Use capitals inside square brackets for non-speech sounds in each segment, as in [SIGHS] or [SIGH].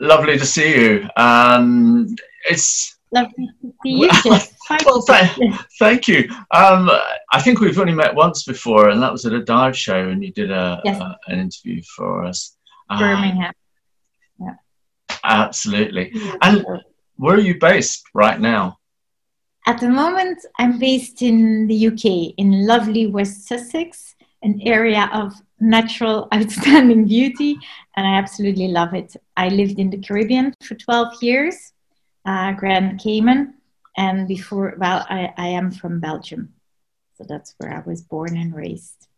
lovely to see you. Um, it's lovely to see you. [LAUGHS] well, th- thank you. Um, I think we've only met once before, and that was at a dive show, and you did a, yes. a an interview for us. Birmingham. yeah. Absolutely. And where are you based right now? At the moment, I'm based in the UK, in lovely West Sussex, an area of natural, [LAUGHS] outstanding beauty, and I absolutely love it. I lived in the Caribbean for 12 years, uh, Grand Cayman, and before, well, I, I am from Belgium. So that's where I was born and raised.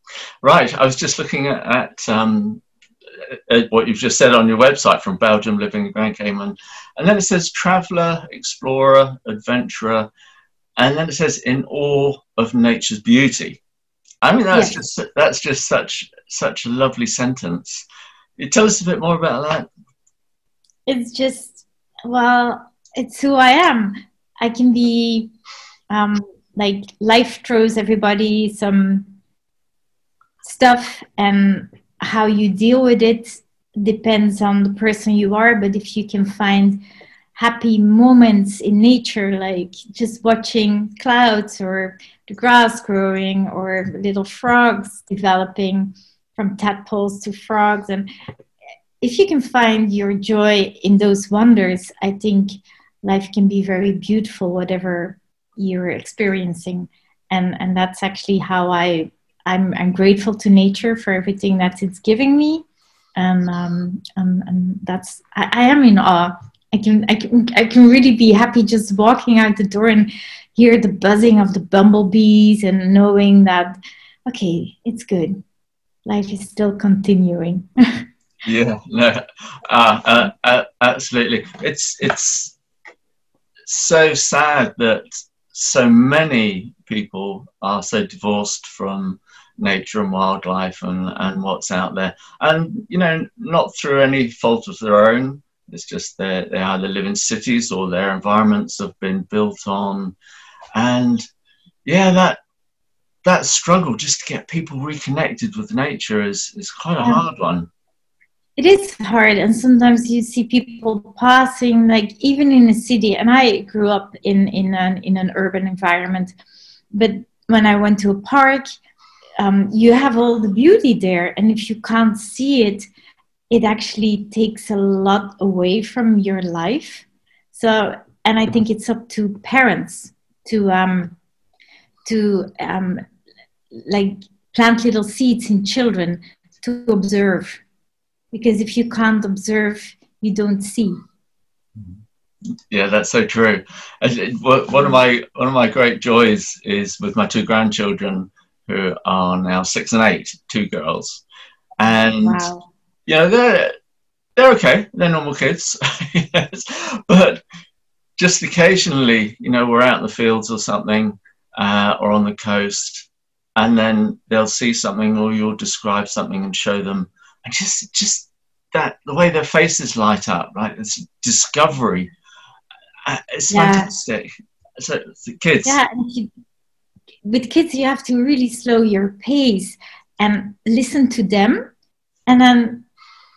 Right. I was just looking at, at um, what you've just said on your website from Belgium, living in Grand Cayman. And then it says traveler, explorer, adventurer, and then it says in awe of nature's beauty. I mean, that's yes. just that's just such such a lovely sentence. You tell us a bit more about that. It's just well, it's who I am. I can be um, like life throws everybody some stuff, and how you deal with it depends on the person you are. But if you can find happy moments in nature, like just watching clouds or the grass growing or little frogs developing from tadpoles to frogs. And if you can find your joy in those wonders, I think life can be very beautiful, whatever you're experiencing. And, and that's actually how I, I'm, I'm grateful to nature for everything that it's giving me. And, um, and, and that's, I, I am in awe I can I can I can really be happy just walking out the door and hear the buzzing of the bumblebees and knowing that okay, it's good. Life is still continuing. [LAUGHS] yeah, no, uh, uh, uh, absolutely. It's it's so sad that so many people are so divorced from nature and wildlife and, and what's out there. And, you know, not through any fault of their own, it's just that they either live in cities or their environments have been built on, and yeah, that that struggle just to get people reconnected with nature is is quite a yeah. hard one. It is hard, and sometimes you see people passing, like even in a city. And I grew up in in an in an urban environment, but when I went to a park, um, you have all the beauty there, and if you can't see it, it actually takes a lot away from your life. So, and I think it's up to parents to um, to um, like plant little seeds in children to observe, because if you can't observe, you don't see. Yeah, that's so true. One of my one of my great joys is with my two grandchildren who are now six and eight, two girls, and. Wow you know, they're they're okay. They're normal kids, [LAUGHS] but just occasionally, you know, we're out in the fields or something, uh, or on the coast, and then they'll see something, or you'll describe something and show them, and just just that the way their faces light up, right? It's discovery. Uh, it's yeah. fantastic. So the kids. Yeah, you, with kids, you have to really slow your pace and listen to them, and then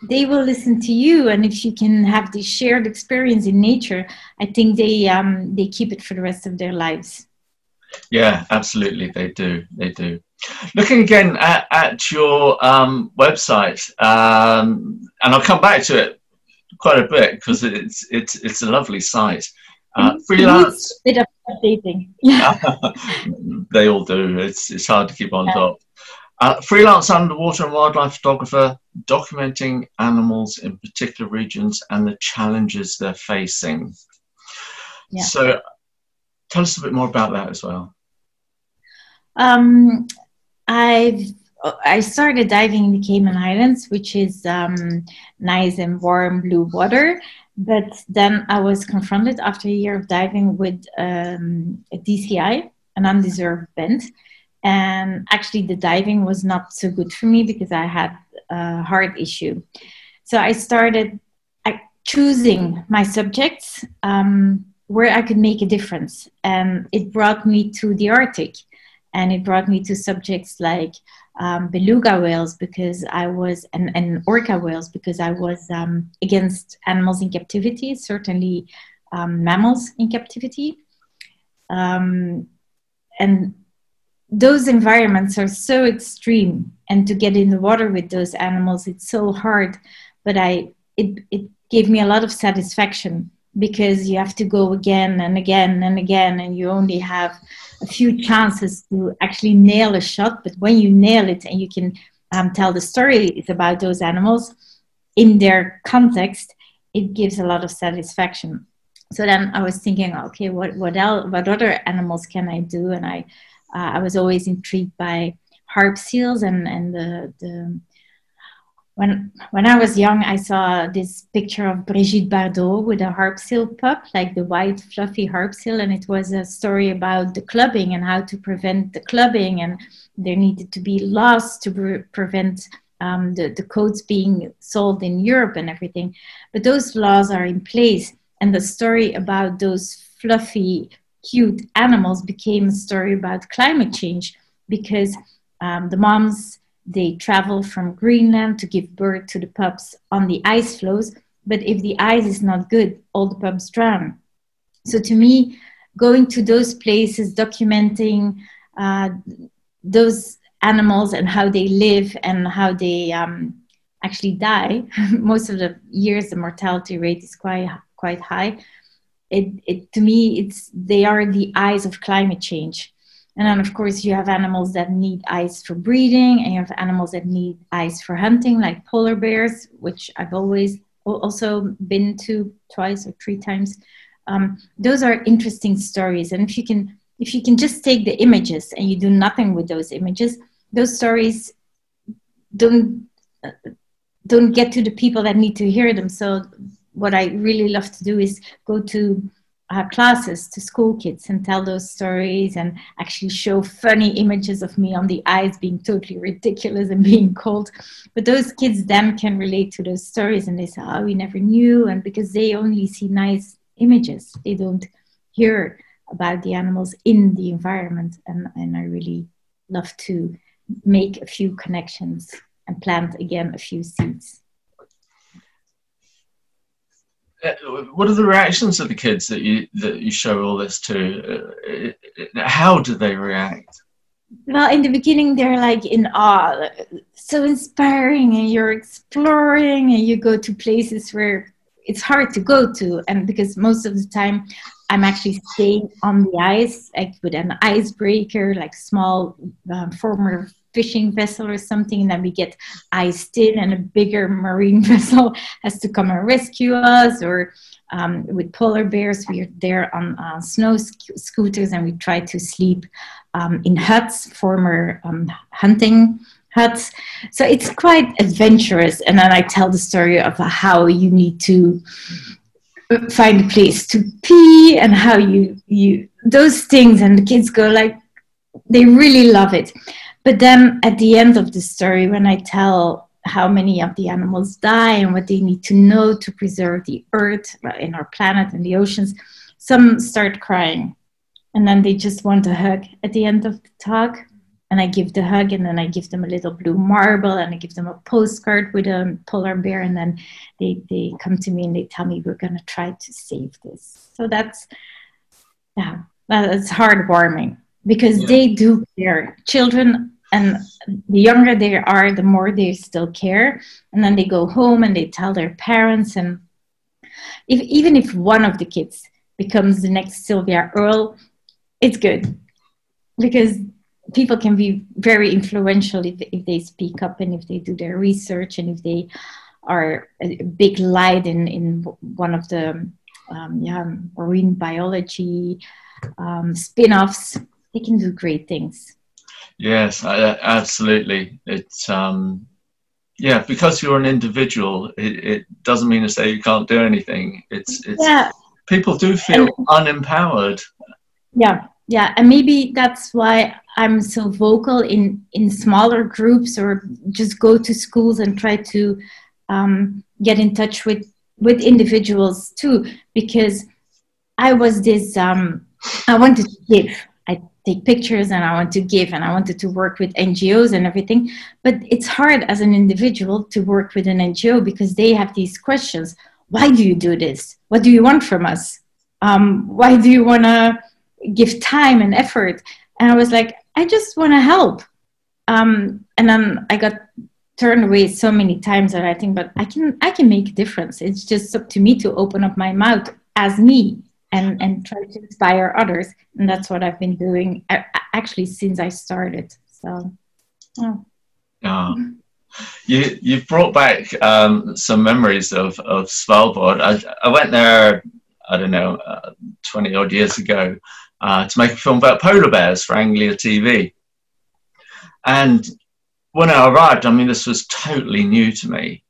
they will listen to you and if you can have this shared experience in nature i think they um, they keep it for the rest of their lives. Yeah absolutely they do they do. Looking again at, at your um, website um, and i'll come back to it quite a bit because it's it's it's a lovely site. Uh, freelance bit of updating. Yeah [LAUGHS] [LAUGHS] they all do. It's it's hard to keep on yeah. top uh, freelance underwater and wildlife photographer, documenting animals in particular regions and the challenges they're facing. Yeah. So, tell us a bit more about that as well. Um, I've I started diving in the Cayman Islands, which is um, nice and warm blue water. But then I was confronted after a year of diving with um, a DCI, an undeserved bend and actually the diving was not so good for me because i had a heart issue. So i started choosing my subjects um, where i could make a difference. And it brought me to the arctic. And it brought me to subjects like um, beluga whales because I was and, and orca whales because I was um, against animals in captivity, certainly um, mammals in captivity, um, and those environments are so extreme. And to get in the water with those animals, it's so hard. But I it it gave me a lot of satisfaction because you have to go again and again and again, and you only have a few chances to actually nail a shot. But when you nail it and you can um, tell the story about those animals in their context, it gives a lot of satisfaction. So then I was thinking, okay, what what else? What other animals can I do? And I uh, I was always intrigued by harp seals and and the, the when when I was young, I saw this picture of Brigitte Bardot with a harp seal pup, like the white fluffy harp seal, and it was a story about the clubbing and how to prevent the clubbing, and there needed to be laws to pre- prevent um, the the codes being sold in Europe and everything. But those laws are in place, and the story about those fluffy, cute animals became a story about climate change because um, the moms they travel from Greenland to give birth to the pups on the ice floes. But if the ice is not good, all the pups drown. So to me, going to those places, documenting uh, those animals and how they live and how they um, actually die, [LAUGHS] most of the years the mortality rate is quite quite high. It, it to me, it's they are the eyes of climate change and then, of course, you have animals that need ice for breeding, and you have animals that need ice for hunting, like polar bears, which I've always also been to twice or three times. Um, those are interesting stories, and if you can, if you can just take the images and you do nothing with those images, those stories don't don't get to the people that need to hear them. So, what I really love to do is go to uh, classes to school kids and tell those stories and actually show funny images of me on the ice being totally ridiculous and being cold. But those kids then can relate to those stories and they say, oh, we never knew. And because they only see nice images, they don't hear about the animals in the environment. And, and I really love to make a few connections and plant again a few seeds. Uh, what are the reactions of the kids that you that you show all this to? Uh, how do they react? Well, in the beginning, they're like in awe, so inspiring, and you're exploring, and you go to places where it's hard to go to, and because most of the time, I'm actually staying on the ice, like with an icebreaker, like small um, former fishing vessel or something, and then we get iced in, and a bigger marine [LAUGHS] vessel has to come and rescue us. Or um, with polar bears, we're there on uh, snow sc- scooters, and we try to sleep um, in huts, former um, hunting huts. So it's quite adventurous. And then I tell the story of how you need to find a place to pee and how you you those things and the kids go like they really love it but then at the end of the story, when I tell how many of the animals die and what they need to know to preserve the earth uh, in our planet and the oceans, some start crying. And then they just want a hug at the end of the talk. And I give the hug, and then I give them a little blue marble, and I give them a postcard with a polar bear. And then they, they come to me and they tell me, We're going to try to save this. So that's, yeah, that's heartwarming because yeah. they do care. Children and the younger they are the more they still care and then they go home and they tell their parents and if, even if one of the kids becomes the next sylvia earle it's good because people can be very influential if, if they speak up and if they do their research and if they are a big light in, in one of the um, yeah, marine biology um, spin-offs they can do great things Yes, absolutely. It's um, yeah, because you're an individual, it, it, doesn't mean to say you can't do anything. It's it's yeah. people do feel and, unempowered. Yeah, yeah, and maybe that's why I'm so vocal in in smaller groups or just go to schools and try to um, get in touch with with individuals too, because I was this. Um, I wanted to give. Take pictures and I want to give and I wanted to work with NGOs and everything. But it's hard as an individual to work with an NGO because they have these questions. Why do you do this? What do you want from us? Um, why do you want to give time and effort? And I was like, I just want to help. Um, and then I got turned away so many times that I think, but I can I can make a difference. It's just up to me to open up my mouth as me and and try to inspire others and that's what i've been doing actually since i started so oh. oh. you you've brought back um, some memories of of svalbard I, I went there i don't know uh, 20 odd years ago uh, to make a film about polar bears for anglia tv and when i arrived i mean this was totally new to me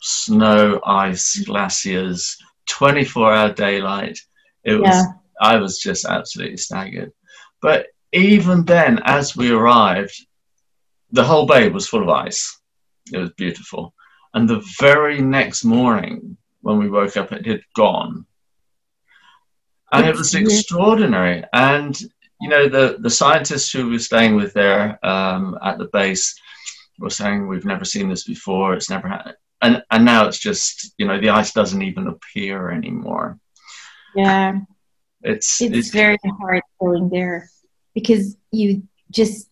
snow ice glaciers 24 hour daylight it was yeah. I was just absolutely staggered. But even then, as we arrived, the whole bay was full of ice. It was beautiful. And the very next morning, when we woke up, it had gone. And it was extraordinary. And, you know, the, the scientists who were staying with there um, at the base were saying, We've never seen this before. It's never happened. And, and now it's just, you know, the ice doesn't even appear anymore. Yeah. It's, it's, it's very hard going there because you just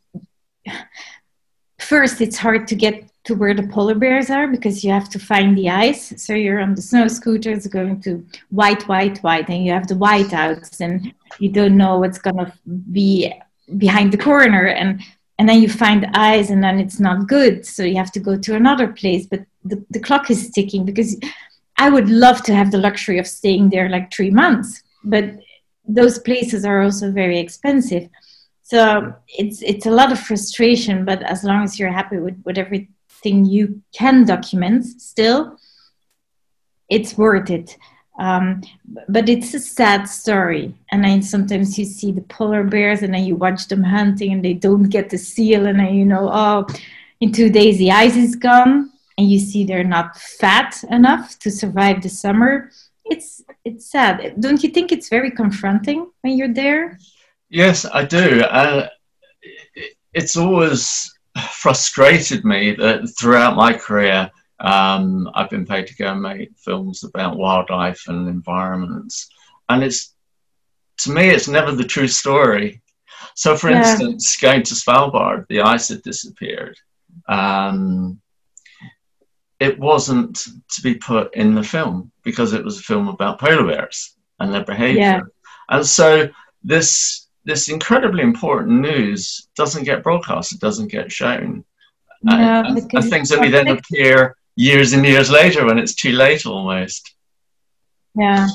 first it's hard to get to where the polar bears are because you have to find the ice. So you're on the snow scooters going to white, white, white, and you have the whiteouts, and you don't know what's gonna be behind the corner, and and then you find ice, and then it's not good. So you have to go to another place, but the, the clock is ticking because I would love to have the luxury of staying there like three months, but those places are also very expensive. So it's it's a lot of frustration, but as long as you're happy with, with everything you can document still, it's worth it. Um, but it's a sad story. And then sometimes you see the polar bears and then you watch them hunting and they don't get the seal and then you know, oh, in two days the ice is gone and you see they're not fat enough to survive the summer, it's it's sad. Don't you think it's very confronting when you're there? Yes, I do. Uh, it's always frustrated me that throughout my career, um, I've been paid to go and make films about wildlife and environments, and it's to me, it's never the true story. So, for yeah. instance, going to Svalbard, the ice had disappeared. Um, it wasn't to be put in the film because it was a film about polar bears and their behavior. Yeah. And so this this incredibly important news doesn't get broadcast, it doesn't get shown. Yeah, and, and things only then appear years and years later when it's too late almost. Yeah.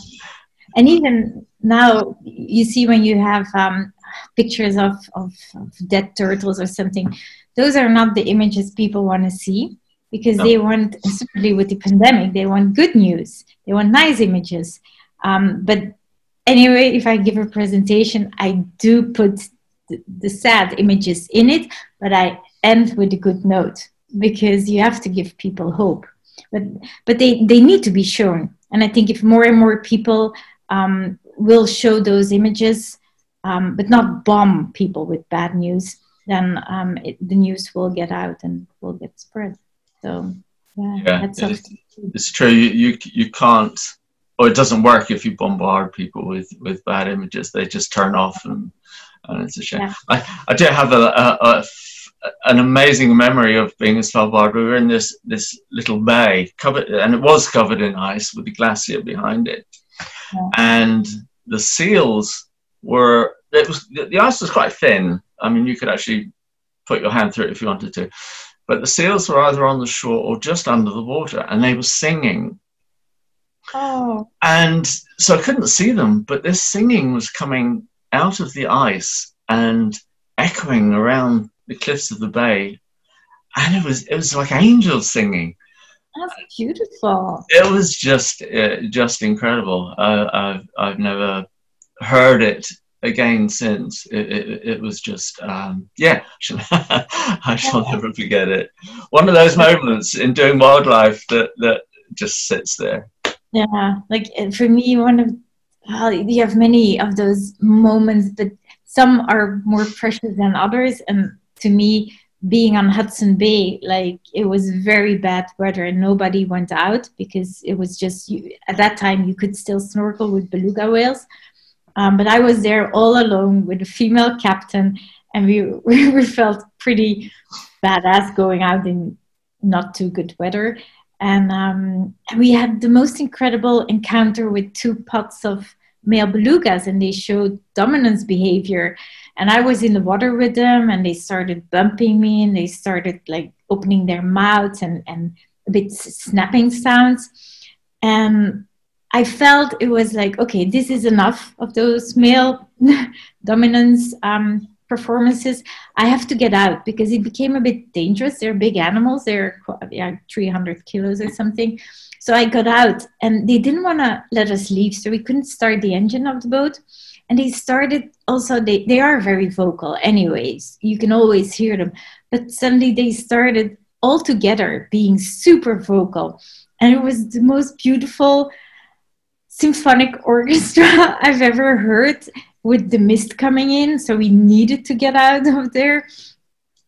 And even now, you see when you have um, pictures of, of, of dead turtles or something, those are not the images people want to see because no. they want, especially with the pandemic, they want good news, they want nice images. Um, but anyway, if I give a presentation, I do put the, the sad images in it, but I end with a good note because you have to give people hope. But but they they need to be shown, and I think if more and more people um, will show those images, um, but not bomb people with bad news, then um, it, the news will get out and will get spread. So yeah, yeah it's, it's, true. You, you you can't, or it doesn't work if you bombard people with with bad images. They just turn off, and and it's a shame. Yeah. I I do have a, a, a an amazing memory of being in Svalbard. We were in this this little bay covered, and it was covered in ice with the glacier behind it, yeah. and the seals were. It was the ice was quite thin. I mean, you could actually put your hand through it if you wanted to, but the seals were either on the shore or just under the water, and they were singing. Oh. And so I couldn't see them, but this singing was coming out of the ice and echoing around the cliffs of the bay, and it was it was like angels singing. That's beautiful. It was just uh, just incredible. Uh, I've I've never heard it again since. It, it, it was just, um, yeah, [LAUGHS] I shall never forget it. One of those moments in doing wildlife that, that just sits there. Yeah, like for me, one of, well, you have many of those moments, but some are more precious than others. And to me, being on Hudson Bay, like it was very bad weather and nobody went out because it was just you, at that time you could still snorkel with beluga whales. Um, but I was there all alone with a female captain, and we [LAUGHS] we felt pretty badass going out in not too good weather. And um, we had the most incredible encounter with two pots of male belugas, and they showed dominance behavior and i was in the water with them and they started bumping me and they started like opening their mouths and and a bit snapping sounds and i felt it was like okay this is enough of those male [LAUGHS] dominance um, performances. I have to get out because it became a bit dangerous. They're big animals. They're yeah, 300 kilos or something. So i got out and they didn't want to let us leave so we couldn't start the engine of the boat. And they started also they, they are very vocal anyways. You can always hear them. But suddenly they started all together being super vocal. And it was the most beautiful symphonic [LAUGHS] orchestra i've ever heard with the mist coming in so we needed to get out of there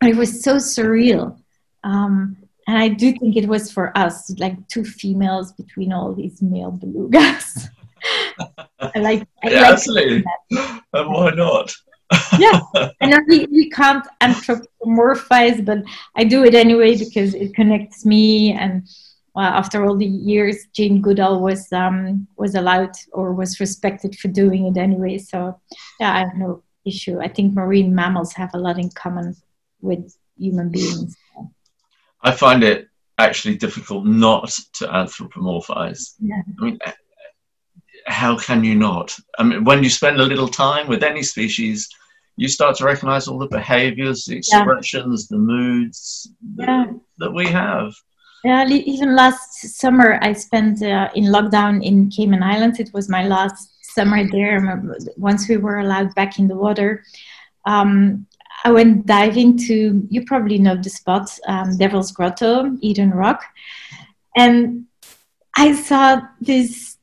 it was so surreal um, and i do think it was for us like two females between all these male belugas [LAUGHS] I like. I yeah, like absolutely. [LAUGHS] And why not? yeah, I know we, we can't anthropomorphize, but I do it anyway because it connects me. And well, after all the years, Jane Goodall was um, was allowed or was respected for doing it anyway. So yeah, I have no issue. I think marine mammals have a lot in common with human beings. I find it actually difficult not to anthropomorphize. Yeah. I mean, how can you not? I mean, when you spend a little time with any species, you start to recognize all the behaviors, the expressions, yeah. the moods yeah. that, that, we have. Yeah, even last summer, I spent uh, in lockdown in Cayman Islands. It was my last summer there. Once we were allowed back in the water, um, I went diving to, you probably know the spot, um, Devil's Grotto, Eden Rock. And I saw this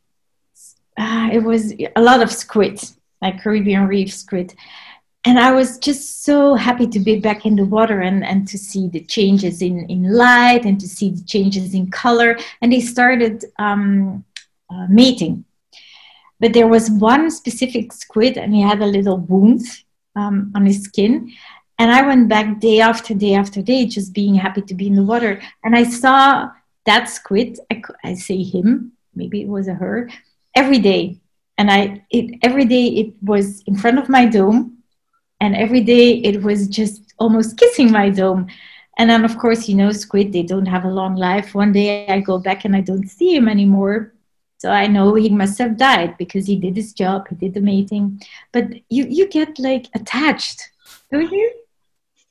uh, it was a lot of squid, like Caribbean reef squid. And I was just so happy to be back in the water and, and to see the changes in, in light and to see the changes in color. And they started um, uh, mating. But there was one specific squid, and he had a little wound um, on his skin. And I went back day after day after day, just being happy to be in the water. And I saw that squid, I, I say him, maybe it was a her, every day and i it every day it was in front of my dome and every day it was just almost kissing my dome. And then of course you know squid they don't have a long life. One day i go back and i don't see him anymore. So i know he must have died because he did his job he did the mating. But you you get like attached don't you?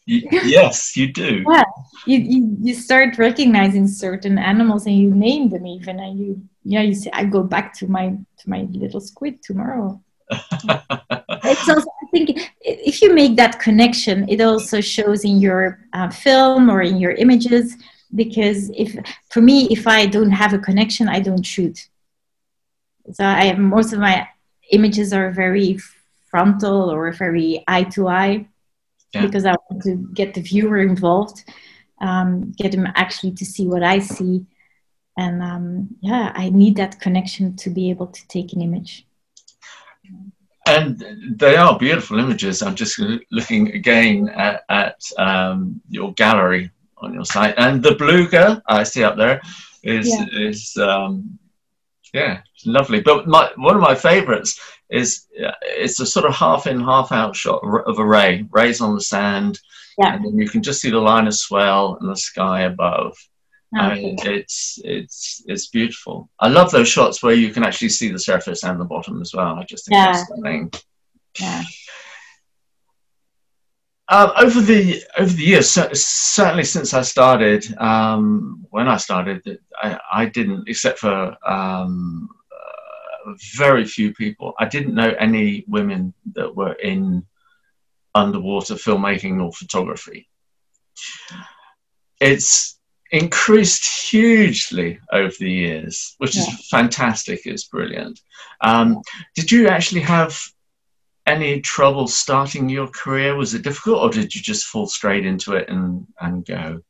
Yes, you do. [LAUGHS] Yeah, you, you you start recognizing certain animals and you name them even, and you yeah you say I go back to my to my little squid tomorrow. [LAUGHS] it's also think if you make that connection, it also shows in your uh, film or in your images. Because if for me, if I don't have a connection, I don't shoot. So I have most of my images are very frontal or very eye to eye because I want to get the viewer involved, um, get them actually to see what I see. And um, yeah, I need that connection to be able to take an image. And they are beautiful images. I'm just looking again at, at um, your gallery on your site, and the beluga I see up there is yeah. is um, yeah, lovely. But my, one of my favourites is it's a sort of half in, half out shot of a ray, rays on the sand, yeah. and then you can just see the line of swell and the sky above. Okay. it's it's it's beautiful. I love those shots where you can actually see the surface and the bottom as well. I just think yeah. that's stunning. Yeah. Um, over the over the years, certainly since I started, um, when I started, I, I, didn't, except for um, very few people. I didn't know any women that were in underwater filmmaking or photography. It's increased hugely over the years, which yeah. is fantastic. It's brilliant. Um, did you actually have any trouble starting your career? Was it difficult, or did you just fall straight into it and and go?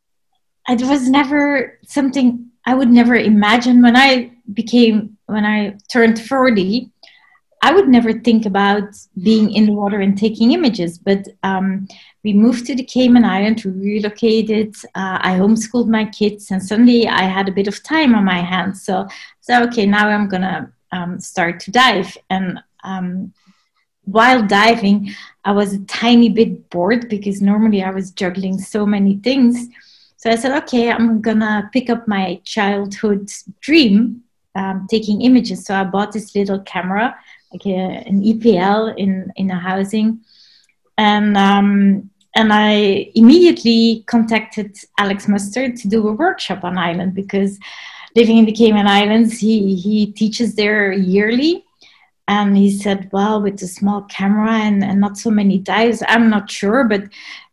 It was never something I would never imagine when I became when I turned forty. I would never think about being in the water and taking images, but um, we moved to the Cayman Islands, we relocated, uh, I homeschooled my kids, and suddenly I had a bit of time on my hands. So, so okay, now I'm gonna um, start to dive. And um, while diving, I was a tiny bit bored because normally I was juggling so many things. So I said, okay, I'm gonna pick up my childhood dream, um, taking images. So I bought this little camera like a, an EPL in in a housing, and um, and I immediately contacted Alex Mustard to do a workshop on island because living in the Cayman Islands, he he teaches there yearly. And he said, well, with a small camera and, and not so many dives, I'm not sure, but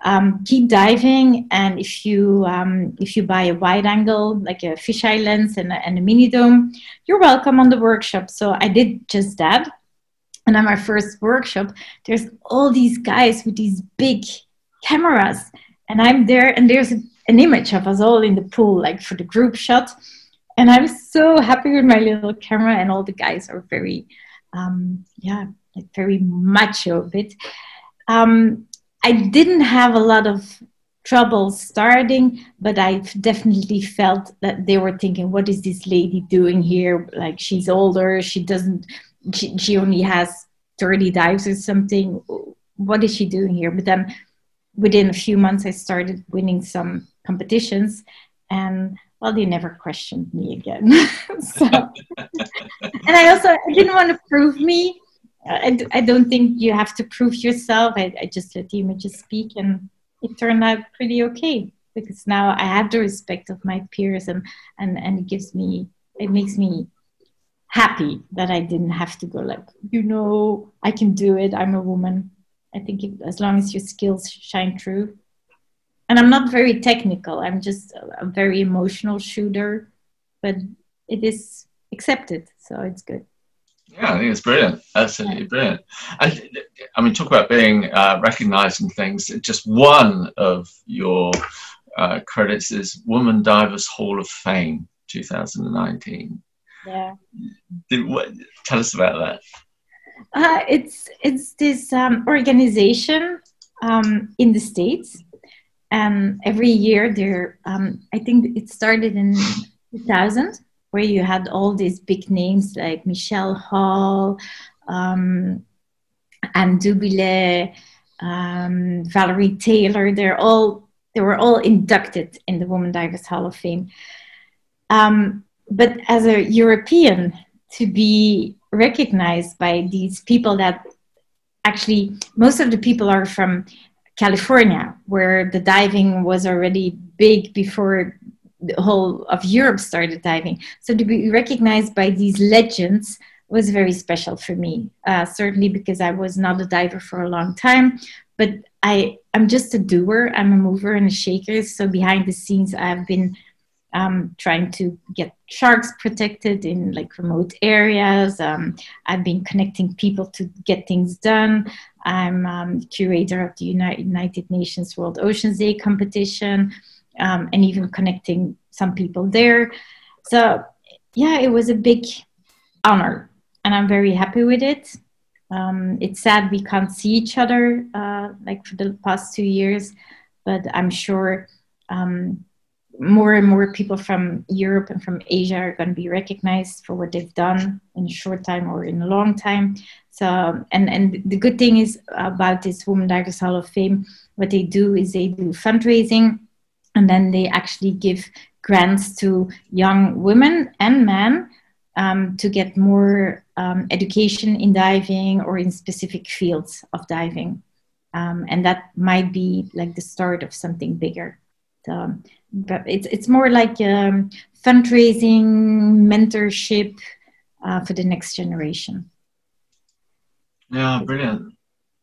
um, keep diving. And if you um, if you buy a wide angle, like a fisheye lens and a, and a mini dome, you're welcome on the workshop. So I did just that and at my first workshop there's all these guys with these big cameras. And i'm there and there's an image of us all in the pool like for the group shot. And i'm so happy with my little camera and all the guys are very um, yeah like very macho a bit um, i didn't have a lot of trouble starting but i definitely felt that they were thinking what is this lady doing here? Like she's older. She doesn't she, she only has 30 dives or something. What is she doing here? But then within a few months, I started winning some competitions and well, they never questioned me again. [LAUGHS] so, [LAUGHS] and I also I didn't want to prove me. I, I don't think you have to prove yourself. I, I just let the images speak, and it turned out pretty okay because now I have the respect of my peers, and and and it gives me it makes me happy that I didn't have to go like, you know, I can do it. I'm a woman. I think as long as your skills shine through. And I'm not very technical. I'm just a, a very emotional shooter, but it is accepted, so it's good. Yeah, I think it's brilliant. Absolutely brilliant. I, I mean, talk about being uh, recognized and things. Just one of your uh, credits is Woman Divers Hall of Fame 2019. Yeah. Did, what, tell us about that. Uh, it's it's this um, organization um, in the states, and every year there. Um, I think it started in 2000, where you had all these big names like Michele Hall, um, Anne Doubilet, um, Valerie Taylor. They're all they were all inducted in the Women Divers Hall of Fame. Um, but as a European, to be recognized by these people that actually most of the people are from California, where the diving was already big before the whole of Europe started diving. So to be recognized by these legends was very special for me. Uh, certainly because I was not a diver for a long time, but I I'm just a doer. I'm a mover and a shaker. So behind the scenes, I've been um, trying to get sharks protected in like remote areas. Um, I've been connecting people to get things done. I'm um, curator of the United Nations World Oceans Day competition um, and even connecting some people there. So, yeah, it was a big honor and I'm very happy with it. Um, it's sad we can't see each other uh, like for the past two years, but I'm sure um, more and more people from Europe and from Asia are going to be recognized for what they've done in a short time or in a long time. So, and, and the good thing is about this Women Divers Hall of Fame, what they do is they do fundraising and then they actually give grants to young women and men um, to get more um, education in diving or in specific fields of diving. Um, and that might be like the start of something bigger. So, but it's it's more like um, fundraising, mentorship uh, for the next generation. Yeah, brilliant.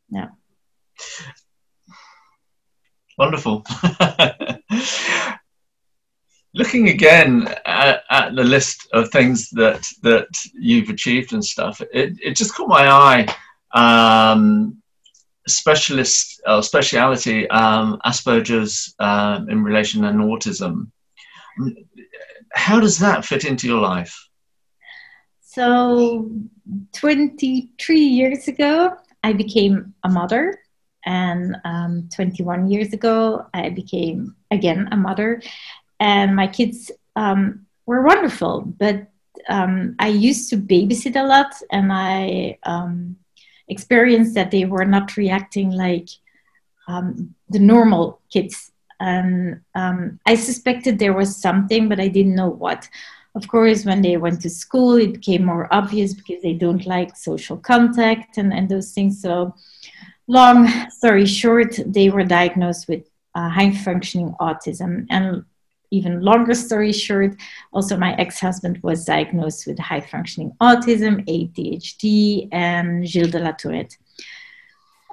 Yeah. Wonderful. [LAUGHS] Looking again at, at, the list of things that that you've achieved and stuff, it, it just caught my eye um, specialist uh, speciality um, Asperger's uh, in relation and autism. How does that fit into your life? So, 23 years ago, I became a mother, and um, 21 years ago, I became again a mother, and my kids um, were wonderful. But um, I used to babysit a lot, and I um, experienced that they were not reacting like um, the normal kids. And um, I suspected there was something, but I didn't know what. Of course, when they went to school, it became more obvious because they don't like social contact and, and those things. So, long story short, they were diagnosed with uh, high functioning autism. And even longer story short, also my ex-husband was diagnosed with high functioning autism, ADHD, and Gilles de la Tourette.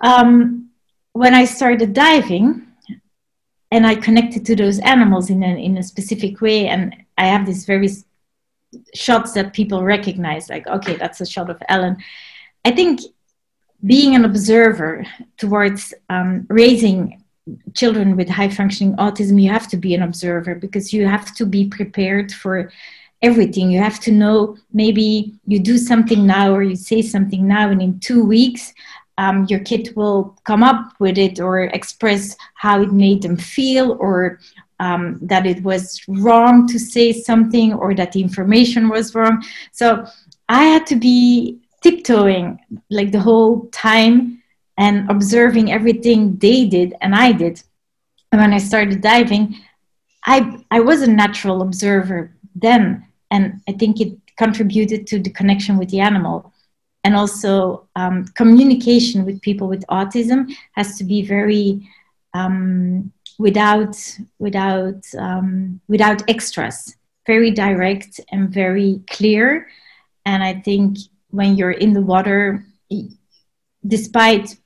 Um, when I started diving, and I connected to those animals in a, in a specific way, and I have these very shots that people recognize, like, okay, that's a shot of Ellen. I think being an observer towards um, raising children with high functioning autism, you have to be an observer because you have to be prepared for everything. You have to know maybe you do something now or you say something now, and in two weeks, um, your kid will come up with it or express how it made them feel or um, that it was wrong to say something or that the information was wrong. So I had to be tiptoeing like the whole time and observing everything they did and I did. And when I started diving, I, I was a natural observer then. And I think it contributed to the connection with the animal. And also, um, communication with people with autism has to be very um, without without um, without extras, very direct and very clear. And I think when you're in the water, despite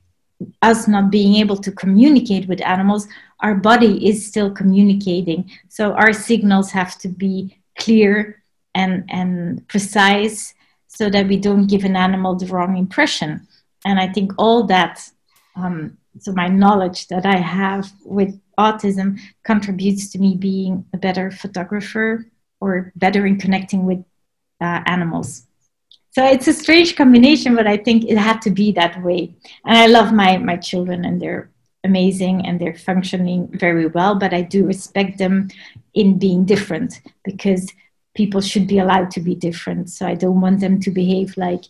us not being able to communicate with animals, our body is still communicating. So our signals have to be clear and, and precise so that we don't give an animal the wrong impression. And I think all that, um, so my knowledge that I have with autism contributes to me being a better photographer or better in connecting with uh, animals. So it's a strange combination, but I think it had to be that way. And I love my, my children and they're amazing and they're functioning very well, but I do respect them in being different because people should be allowed to be different. So I don't want them to behave like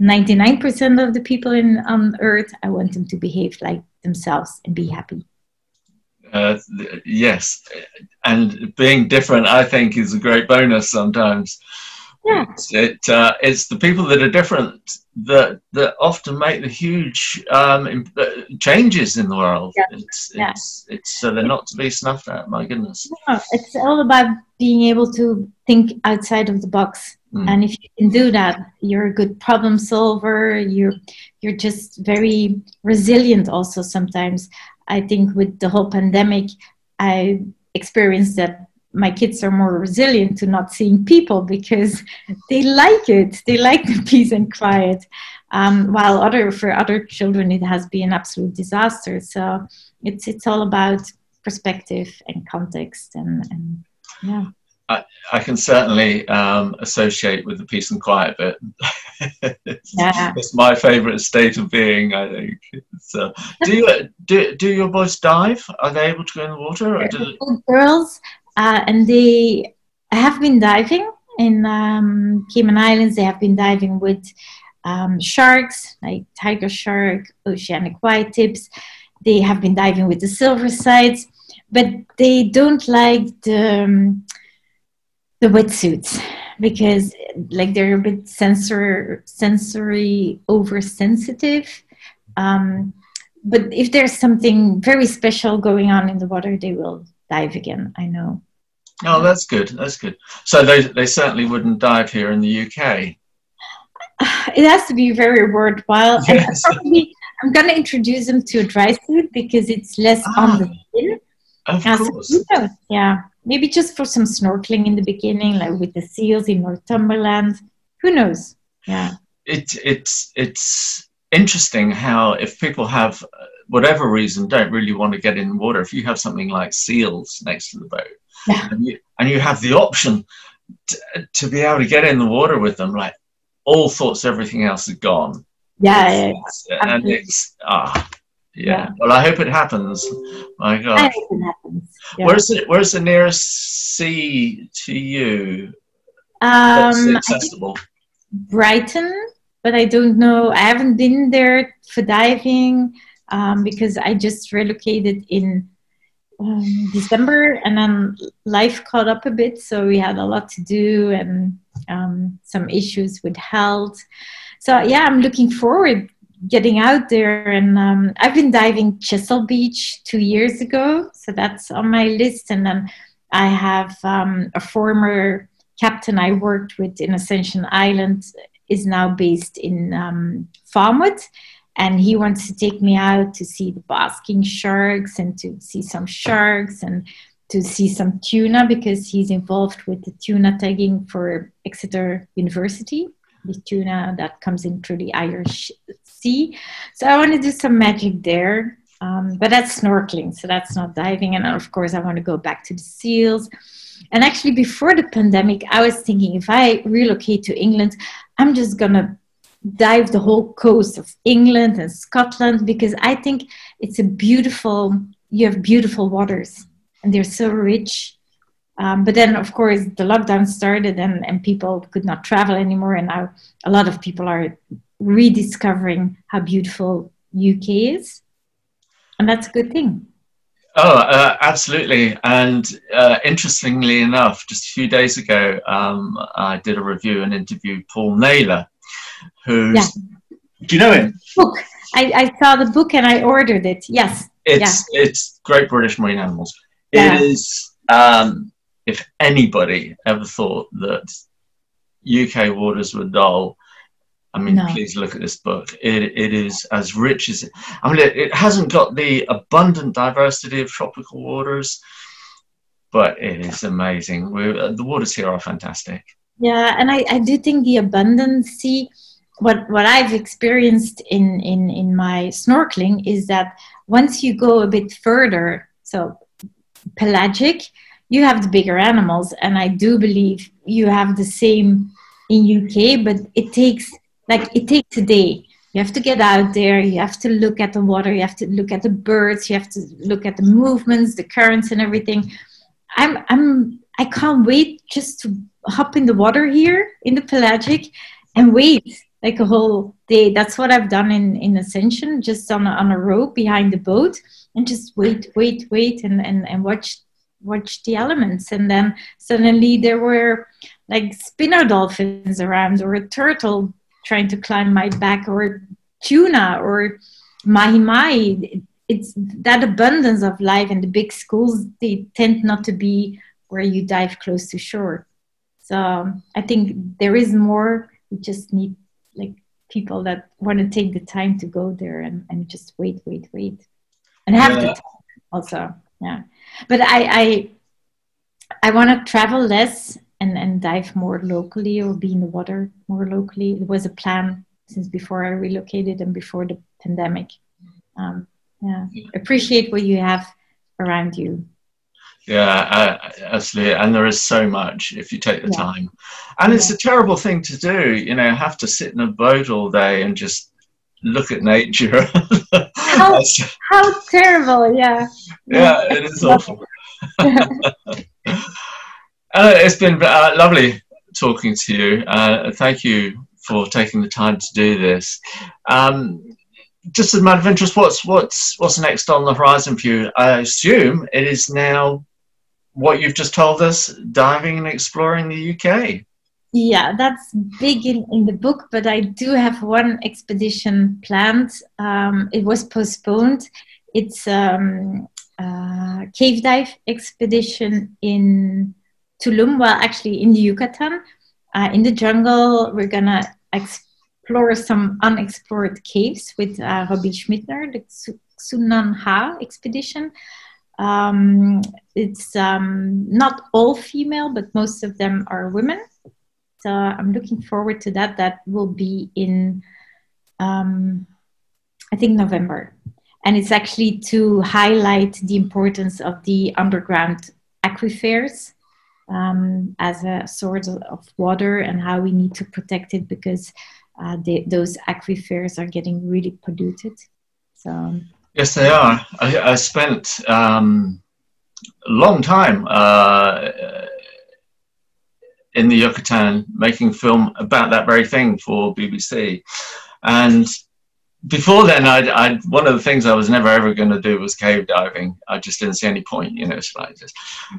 99% of the people in on earth. I want them to behave like themselves and be happy. Uh, yes, and being different, I think, is a great bonus sometimes. Yeah. It's, it, uh, it's the people that are different that that often make the huge um, uh, changes in the world. Yeah. It's yeah. it's it's uh, they're not to be snuffed at. My goodness. No, it's all about being able to think outside of the box. Mm. And if you can do that, you're a good problem solver. You're you're just very resilient. Also, sometimes I think with the whole pandemic, I experienced that my kids are more resilient to not seeing people because they like it. They like the [LAUGHS] peace and quiet. Um, while other for other children, it has been an absolute disaster. So it's it's all about perspective and context and, and yeah. I, I can certainly um, associate with the peace and quiet bit. it's, [LAUGHS] yeah. it's my favourite state of being. I think. So, do you do, do your boys dive? Are they able to go in the water? Girls uh, and they have been diving in um, Cayman Islands. They have been diving with um, sharks, like tiger shark, oceanic white tips. They have been diving with the silver sides, but they don't like the um, the wetsuits because like they're a bit sensor sensory oversensitive. Um, but if there's something very special going on in the water, they will dive again. I know. Oh, that's good. That's good. So they they certainly wouldn't dive here in the UK. [SIGHS] It has to be very worthwhile. Yes. [LAUGHS] Probably, I'm going to introduce them to a dry suit because it's less ah, on the skin. Of course. yeah, maybe just for some snorkeling in the beginning, like with the seals in Northumberland. Who knows? Yeah. It it's it's interesting how if people have uh, whatever reason don't really want to get in the water, if you have something like seals next to the boat, Yeah. and, you, and you have the option to, to be able to get in the water with them, like all thoughts, everything else is gone. Yeah, yeah, yeah. It's- and Absolutely. it's ah. Yeah. Well, I hope it happens. My I God, hope it happens. Where's the where's the nearest sea to you um, accessible? Brighton, but I don't know. I haven't been there for diving um, because I just relocated in um, December, and then life caught up a bit, so we had a lot to do and um, some issues with health. So yeah, I'm looking forward getting out there, and um, I've been diving Chesil Beach two years ago, so that's on my list, and then I have um, a former captain I worked with in Ascension Island is now based in um, Falmouth, and he wants to take me out to see the basking sharks and to see some sharks and to see some tuna because he's involved with the tuna tagging for Exeter University, the tuna that comes in through the Irish Sea. So I want to do some magic there. Um, but that's snorkeling, so that's not diving. And of course, I want to go back to the seals. And actually, before the pandemic, I was thinking if I relocate to England, I'm just gonna dive the whole coast of England and Scotland because I think it's a beautiful. You have beautiful waters, and they're so rich. Um, but then, of course, the lockdown started, and, and people could not travel anymore. And now, a lot of people are rediscovering how beautiful UK is, and that's a good thing. Oh, uh, absolutely. And uh, interestingly enough, just a few days ago, um, I did a review and interviewed Paul Naylor, who's. Yeah. Do you know him? Book. I, I saw the book and I ordered it. Yes. It's it's Great British Marine Animals. Yeah. It is. Um, if anybody ever thought that UK waters were dull, I mean, No. please look at this book. It, it is as rich as it. I mean, it, it hasn't got the abundant diversity of tropical waters, but it is amazing. we uh, the waters here are fantastic. Yeah, and I, I do think the abundance, what what I've experienced in, in in my snorkeling is that once you go a bit further, so pelagic, you have the bigger animals, and I do believe you have the same in UK, but it takes like it takes a day. You have to get out there. You have to look at the water. You have to look at the birds. You have to look at the movements, the currents, and everything. I'm I'm I can't wait just to hop in the water here in the pelagic and wait like a whole day. That's what I've done in in Ascension, just on a, on a rope behind the boat and just wait, wait, wait, and and and watch watch the elements. And then suddenly there were like spinner dolphins around or a turtle trying to climb my back or tuna or mahi mahi it's that abundance of life and the big schools they tend not to be where you dive close to shore so i think there is more we just need like people that want to take the time to go there and, and just wait wait wait. And have the Yeah. time also yeah. But i i i want to travel less and and dive more locally or be in the water more locally. It was a plan since before i relocated and before the pandemic. Um, yeah. Appreciate what you have around you Yeah, uh, absolutely. And there is so much if you take the Yeah. time. And it's a terrible thing to do, you know, have to sit in a boat all day and just look at nature. [LAUGHS] That's- how terrible yeah yeah, it is awful. [LAUGHS] Uh, it's been uh, lovely talking to you. Uh, thank you for taking the time to do this. Um, just as a matter of interest, what's what's what's next on the horizon for you? I assume it is now what you've just told us, diving and exploring the UK. Yeah, that's big in, in the book, but I do have one expedition planned. Um, it was postponed. It's um, a cave dive expedition in Tulum, well, actually in the Yucatan. Uh, in the jungle, we're gonna explore some unexplored caves with uh, Robbie Schmittner, the Su- Sunan Ha expedition. Um, it's um, not all female, but most of them are women. So I'm looking forward to that. That will be in um, I think November. And it's actually to highlight the importance of the underground aquifers um, as a source of water and how we need to protect it because uh, they, those aquifers are getting really polluted. So yes, they are. I, I spent um, a long time uh, in the Yucatan making film about that very thing for BBC, and before then, I, I one of the things I was never ever going to do was cave diving. I just didn't see any point, you know. So I just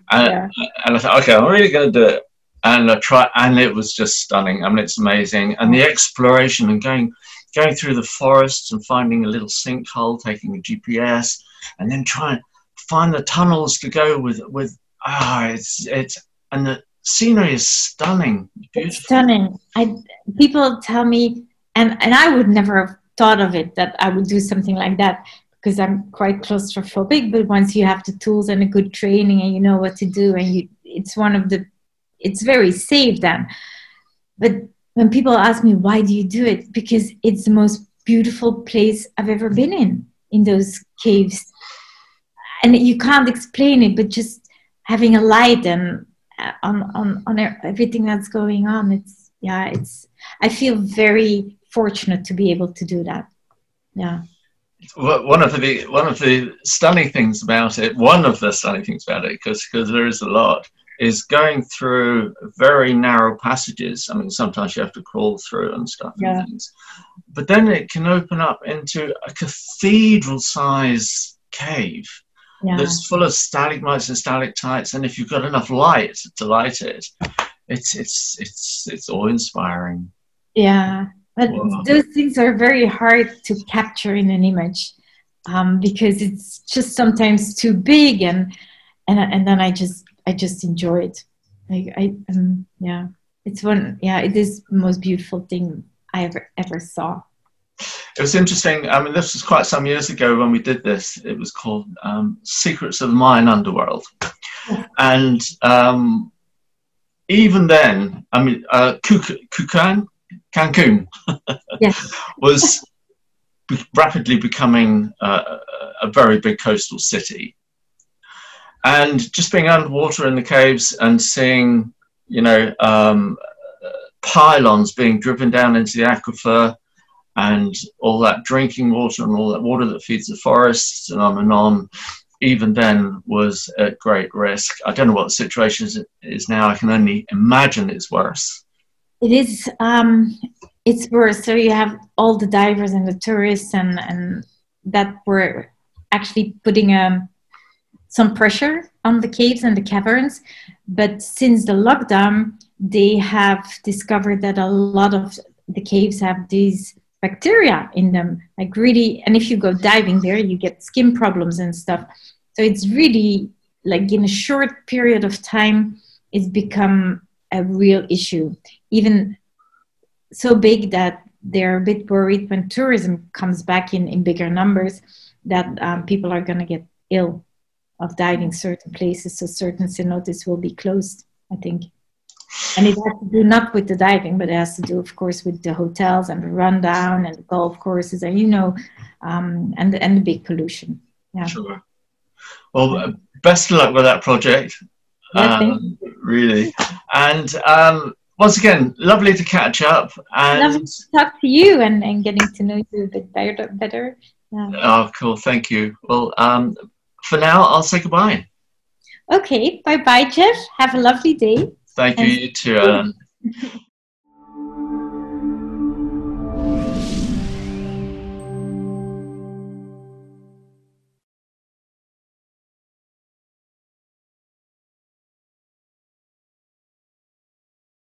and, yeah. and I thought, okay, I'm really going to do it, and I try, and it was just stunning. I mean, it's amazing, and the exploration and going going through the forests and finding a little sinkhole, taking a GPS, and then trying to find the tunnels to go with with ah, it's it's and the scenery is stunning, beautiful. It's stunning. I people tell me, and and I would never have thought of it that I would do something like that because I'm quite claustrophobic. But once you have the tools and a good training and you know what to do, and you, it's one of the, it's very safe then. But when people ask me why do you do it, because it's the most beautiful place I've ever been in in those caves, and you can't explain it, but just having a light and uh, on on on everything that's going on, it's yeah, it's I feel very fortunate to be able to do that. Yeah. One of the one of the stunning things about it, one of the stunning things about it, because because there is a lot, is going through very narrow passages. I mean, sometimes you have to crawl through and stuff yeah. and things, but then it can open up into a cathedral-size cave yeah. that's full of stalagmites and stalactites. And if you've got enough light to light it, it's it's it's it's awe-inspiring. Yeah, but those things are very hard to capture in an image um, because it's just sometimes too big and and and then I just I just enjoy it. Like I um, yeah, it's one yeah, it is the most beautiful thing I ever ever saw. It was interesting. I mean, this was quite some years ago when we did this. It was called um, Secrets of the Mayan Underworld, and um, even then, I mean, uh, Kukan, Cancun [LAUGHS] yes. was rapidly becoming uh, a very big coastal city. And just being underwater in the caves and seeing, you know, um, pylons being driven down into the aquifer and all that drinking water and all that water that feeds the forests and on and on, even then was at great risk. I don't know what the situation is, is now. I can only imagine it's worse. It is. Um, it's worse. So you have all the divers and the tourists, and and that were actually putting um, some pressure on the caves and the caverns. But since the lockdown, they have discovered that a lot of the caves have these bacteria in them, like really. And if you go diving there, you get skin problems and stuff. So it's really like in a short period of time, it's become a real issue. Even so big that they're a bit worried when tourism comes back in, in bigger numbers that um, people are going to get ill of diving certain places. So certain cenotes will be closed, I think. And it has to do not with the diving, but it has to do, of course, with the hotels and the rundown and the golf courses, and you know, um, and and the big pollution. Yeah. Sure. Well, best of luck with that project. Yeah, um, really, and um, once again, lovely to catch up. And lovely to talk to you and, and getting to know you a bit better. better. Yeah. Oh, cool. Thank you. Well, um, for now, I'll say goodbye. Okay. Bye bye, Jeff. Have a lovely day. Thank you. You too, Alan. [LAUGHS]